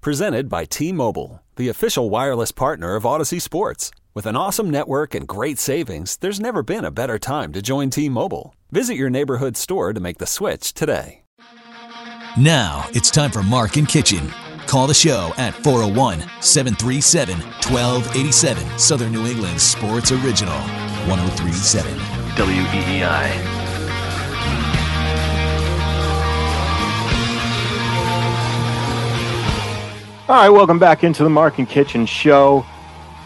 Presented by T Mobile, the official wireless partner of Audacy Sports. With an awesome network and great savings, there's never been a better time to join T Mobile. Visit your neighborhood store to make the switch today. Now it's time for Mark and Kichen. Call the show at 401 737 1287, Southern New England Sports Original, 1037 WEEI. All right, welcome back into the Mark and Kichen Show.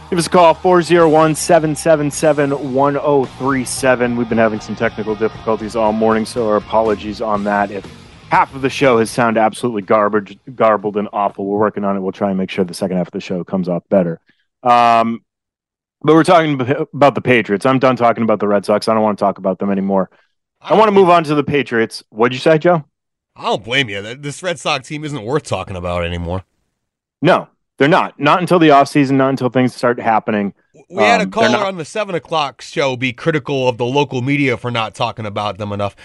Give us a call, 401 777 1037. We've been having some technical difficulties all morning, so our apologies on that. If half of the show has sounded absolutely garbage, garbled, and awful, we're working on it. We'll try and make sure the second half of the show comes off better. Um, but we're talking about the Patriots. I'm done talking about the Red Sox. I don't want to talk about them anymore. I, I want to move on to the Patriots. What'd you say, Joe? I don't blame you. This Red Sox team isn't worth talking about anymore. No, they're not. Not until the offseason, not until things start happening. We um, had a um, caller on the seven o'clock show be critical of the local media for not talking about them enough.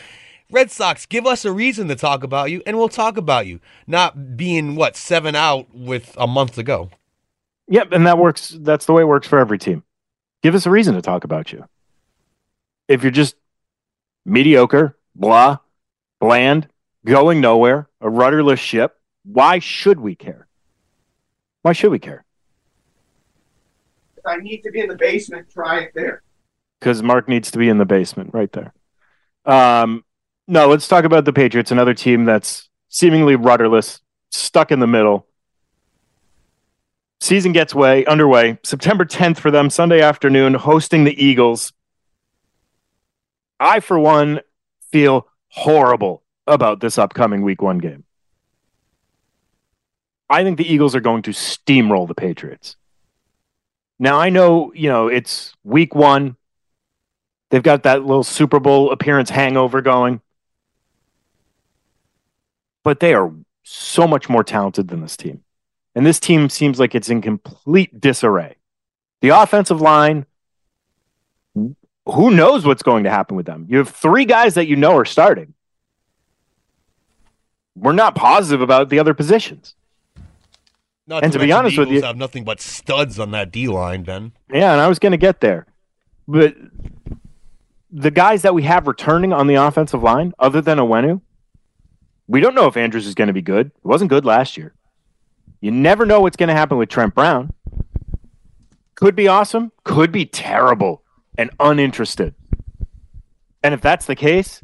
Red Sox, give us a reason to talk about you, and we'll talk about you. Not being what seven out with a month to go. Yep, and that works. That's the way it works for every team. Give us a reason to talk about you. If you're just mediocre, blah, bland, going nowhere, a rudderless ship, why should we care? Why should we care? If I need to be in the basement, try it there. Because Mark needs to be in the basement right there. Um, no, let's talk about the Patriots, another team that's seemingly rudderless, stuck in the middle. Season gets way underway. September 10th for them, Sunday afternoon, hosting the Eagles. I, for one, feel horrible about this upcoming week one game. I think the Eagles are going to steamroll the Patriots. Now I know, you know, it's week one. They've got that little Super Bowl appearance hangover going. But they are so much more talented than this team. And this team seems like it's in complete disarray. The offensive line, who knows what's going to happen with them? You have three guys that you know are starting. We're not positive about the other positions. Not and to, to be honest with you, have nothing but studs on that D line, Ben. Yeah, and I was going to get there, but the guys that we have returning on the offensive line, other than Onwenu, we don't know if Andrews is going to be good. It wasn't good last year. You never know what's going to happen with Trent Brown. Could be awesome, could be terrible and uninterested. And if that's the case,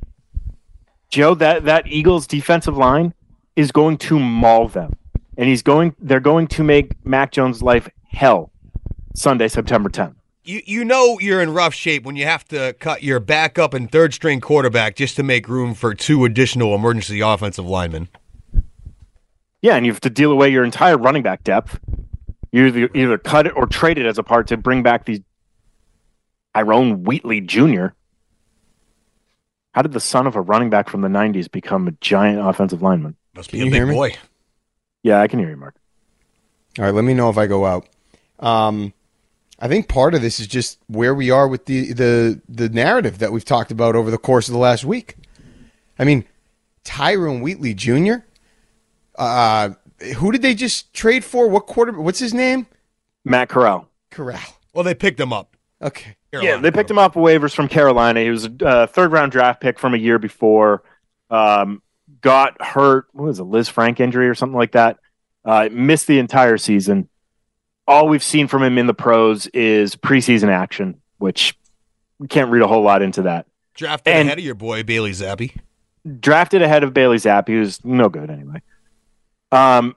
Joe, that, that Eagles defensive line is going to maul them and he's going. They're going to make Mac Jones' life hell Sunday, September 10th. You you know you're in rough shape when you have to cut your backup and third string quarterback just to make room for two additional emergency offensive linemen. Yeah, and you have to deal away your entire running back depth. You either, either cut it or trade it as a part to bring back the Iron Wheatley Jr. How did the son of a running back from the 90s become a giant offensive lineman? Must be Can a big boy. Yeah, I can hear you, Mark. All right, let me know if I go out. Um, I think part of this is just where we are with the the the narrative that we've talked about over the course of the last week. I mean, Tyrone Wheatley Jr. Uh, who did they just trade for? What quarter? What's his name? Matt Corral. Corral. Well, they picked him up. Okay. Carolina. Yeah, they picked him up waivers from Carolina. He was a uh, third round draft pick from a year before. Um, got hurt. What was it, Lisfranc injury or something like that? Uh, missed the entire season. All we've seen from him in the pros is preseason action, which we can't read a whole lot into that. Drafted and ahead of your boy Bailey Zappe. Drafted ahead of Bailey Zappe, who's no good anyway. Um,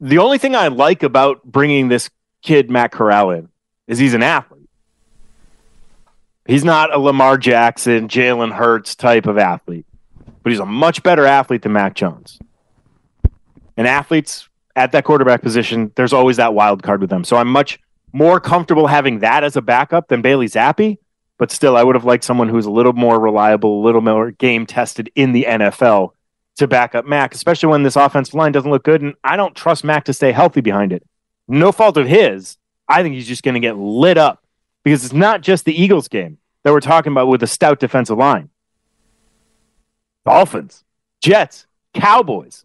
the only thing I like about bringing this kid Matt Corral in is he's an athlete. He's not a Lamar Jackson, Jalen Hurts type of athlete but he's a much better athlete than Mac Jones. And athletes at that quarterback position, there's always that wild card with them. So I'm much more comfortable having that as a backup than Bailey Zappe. But still, I would have liked someone who's a little more reliable, a little more game tested in the NFL to back up Mac, especially when this offensive line doesn't look good. And I don't trust Mac to stay healthy behind it. No fault of his. I think he's just going to get lit up because it's not just the Eagles game that we're talking about with a stout defensive line. Dolphins, Jets, Cowboys.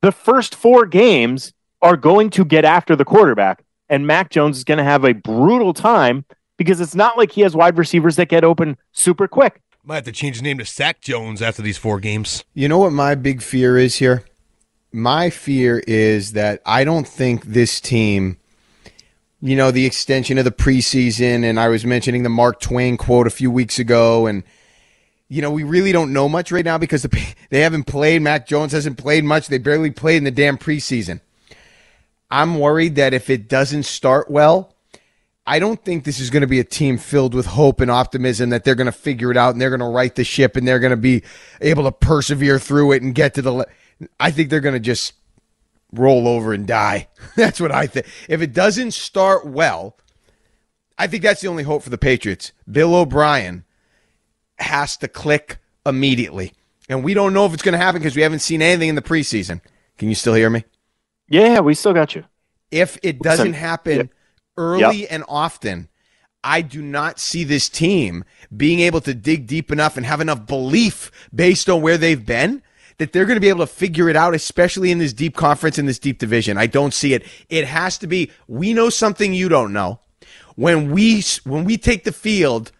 The first four games are going to get after the quarterback, and Mac Jones is going to have a brutal time because it's not like he has wide receivers that get open super quick. Might have to change his name to Sack Jones after these four games. You know what my big fear is here? My fear is that I don't think this team, you know, the extension of the preseason, and I was mentioning the Mark Twain quote a few weeks ago, and you know, we really don't know much right now because the, they haven't played. Mac Jones hasn't played much. They barely played in the damn preseason. I'm worried that if it doesn't start well, I don't think this is going to be a team filled with hope and optimism that they're going to figure it out and they're going to right the ship and they're going to be able to persevere through it and get to the. Le- I think they're going to just roll over and die. That's what I think. If it doesn't start well, I think that's the only hope for the Patriots. Bill O'Brien has to click immediately. And we don't know if it's going to happen because we haven't seen anything in the preseason. Can you still hear me? Yeah, we still got you. If it doesn't happen yep. early Yep. and often, I do not see this team being able to dig deep enough and have enough belief based on where they've been that they're going to be able to figure it out, especially in this deep conference, in this deep division. I don't see it. It has to be, we know something you don't know. When we, when we take the field,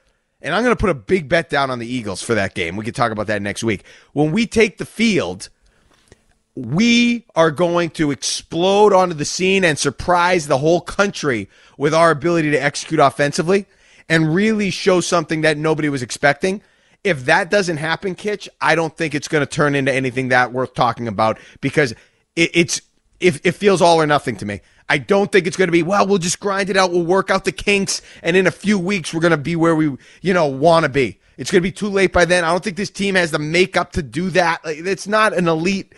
and I'm going to put a big bet down on the Eagles for that game. We could talk about that next week. When we take the field, we are going to explode onto the scene and surprise the whole country with our ability to execute offensively and really show something that nobody was expecting. If that doesn't happen, Kitch, I don't think it's going to turn into anything that worth talking about because it, it's it, it feels all or nothing to me. I don't think it's going to be, well, we'll just grind it out. We'll work out the kinks. And in a few weeks, we're going to be where we, you know, want to be. It's going to be too late by then. I don't think this team has the makeup to do that. It's not an elite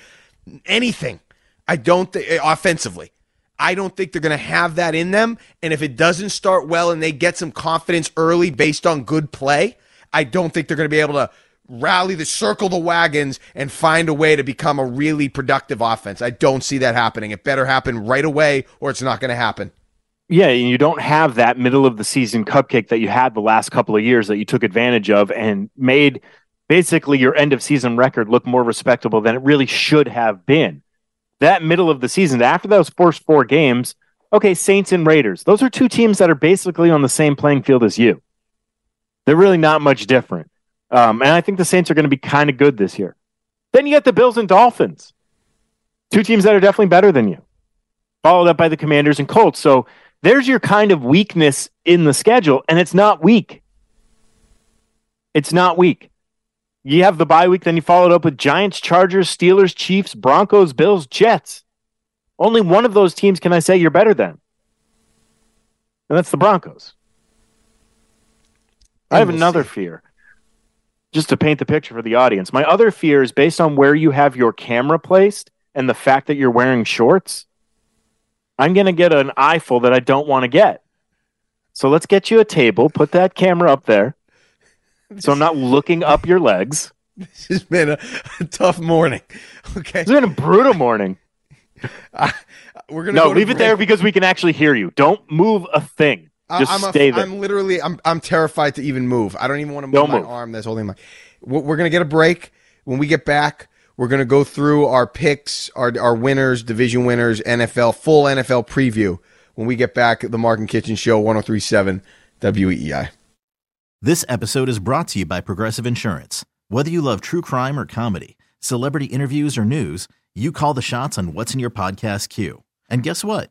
anything. I don't think eh, offensively. I don't think they're going to have that in them. And if it doesn't start well and they get some confidence early based on good play, I don't think they're going to be able to rally the circle the wagons and find a way to become a really productive offense. I don't see that happening. It better happen right away or it's not going to happen. Yeah, you don't have that middle of the season cupcake that you had the last couple of years that you took advantage of and made basically your end of season record look more respectable than it really should have been. That middle of the season, after those first four games, okay, Saints and Raiders, those are two teams that are basically on the same playing field as you. They're really not much different. Um, and I think the Saints are going to be kind of good this year. Then you get the Bills and Dolphins, two teams that are definitely better than you, followed up by the Commanders and Colts. So there's your kind of weakness in the schedule, and it's not weak. It's not weak. You have the bye week, then you followed up with Giants, Chargers, Steelers, Chiefs, Broncos, Bills, Jets. Only one of those teams can I say you're better than. And that's the Broncos. I have another fear. Just to paint the picture for the audience. My other fear is based on where you have your camera placed and the fact that you're wearing shorts. I'm going to get an eyeful that I don't want to get. So let's get you a table, put that camera up there. So I'm not looking up your legs. This has been a, a tough morning. Okay. It's been a brutal morning. We're going to No, leave it there because we can actually hear you. Don't move a thing. Just I'm, a- stay there. I'm literally, I'm, I'm terrified to even move. I don't even want to move Don't my move. arm that's holding my. We're, we're gonna get a break. When we get back, we're gonna go through our picks, our our winners, division winners, NFL full NFL preview. When we get back, the Mark and Kichen Show, 103.7 WEEI. This episode is brought to you by Progressive Insurance. Whether you love true crime or comedy, celebrity interviews or news, you call the shots on what's in your podcast queue. And guess what?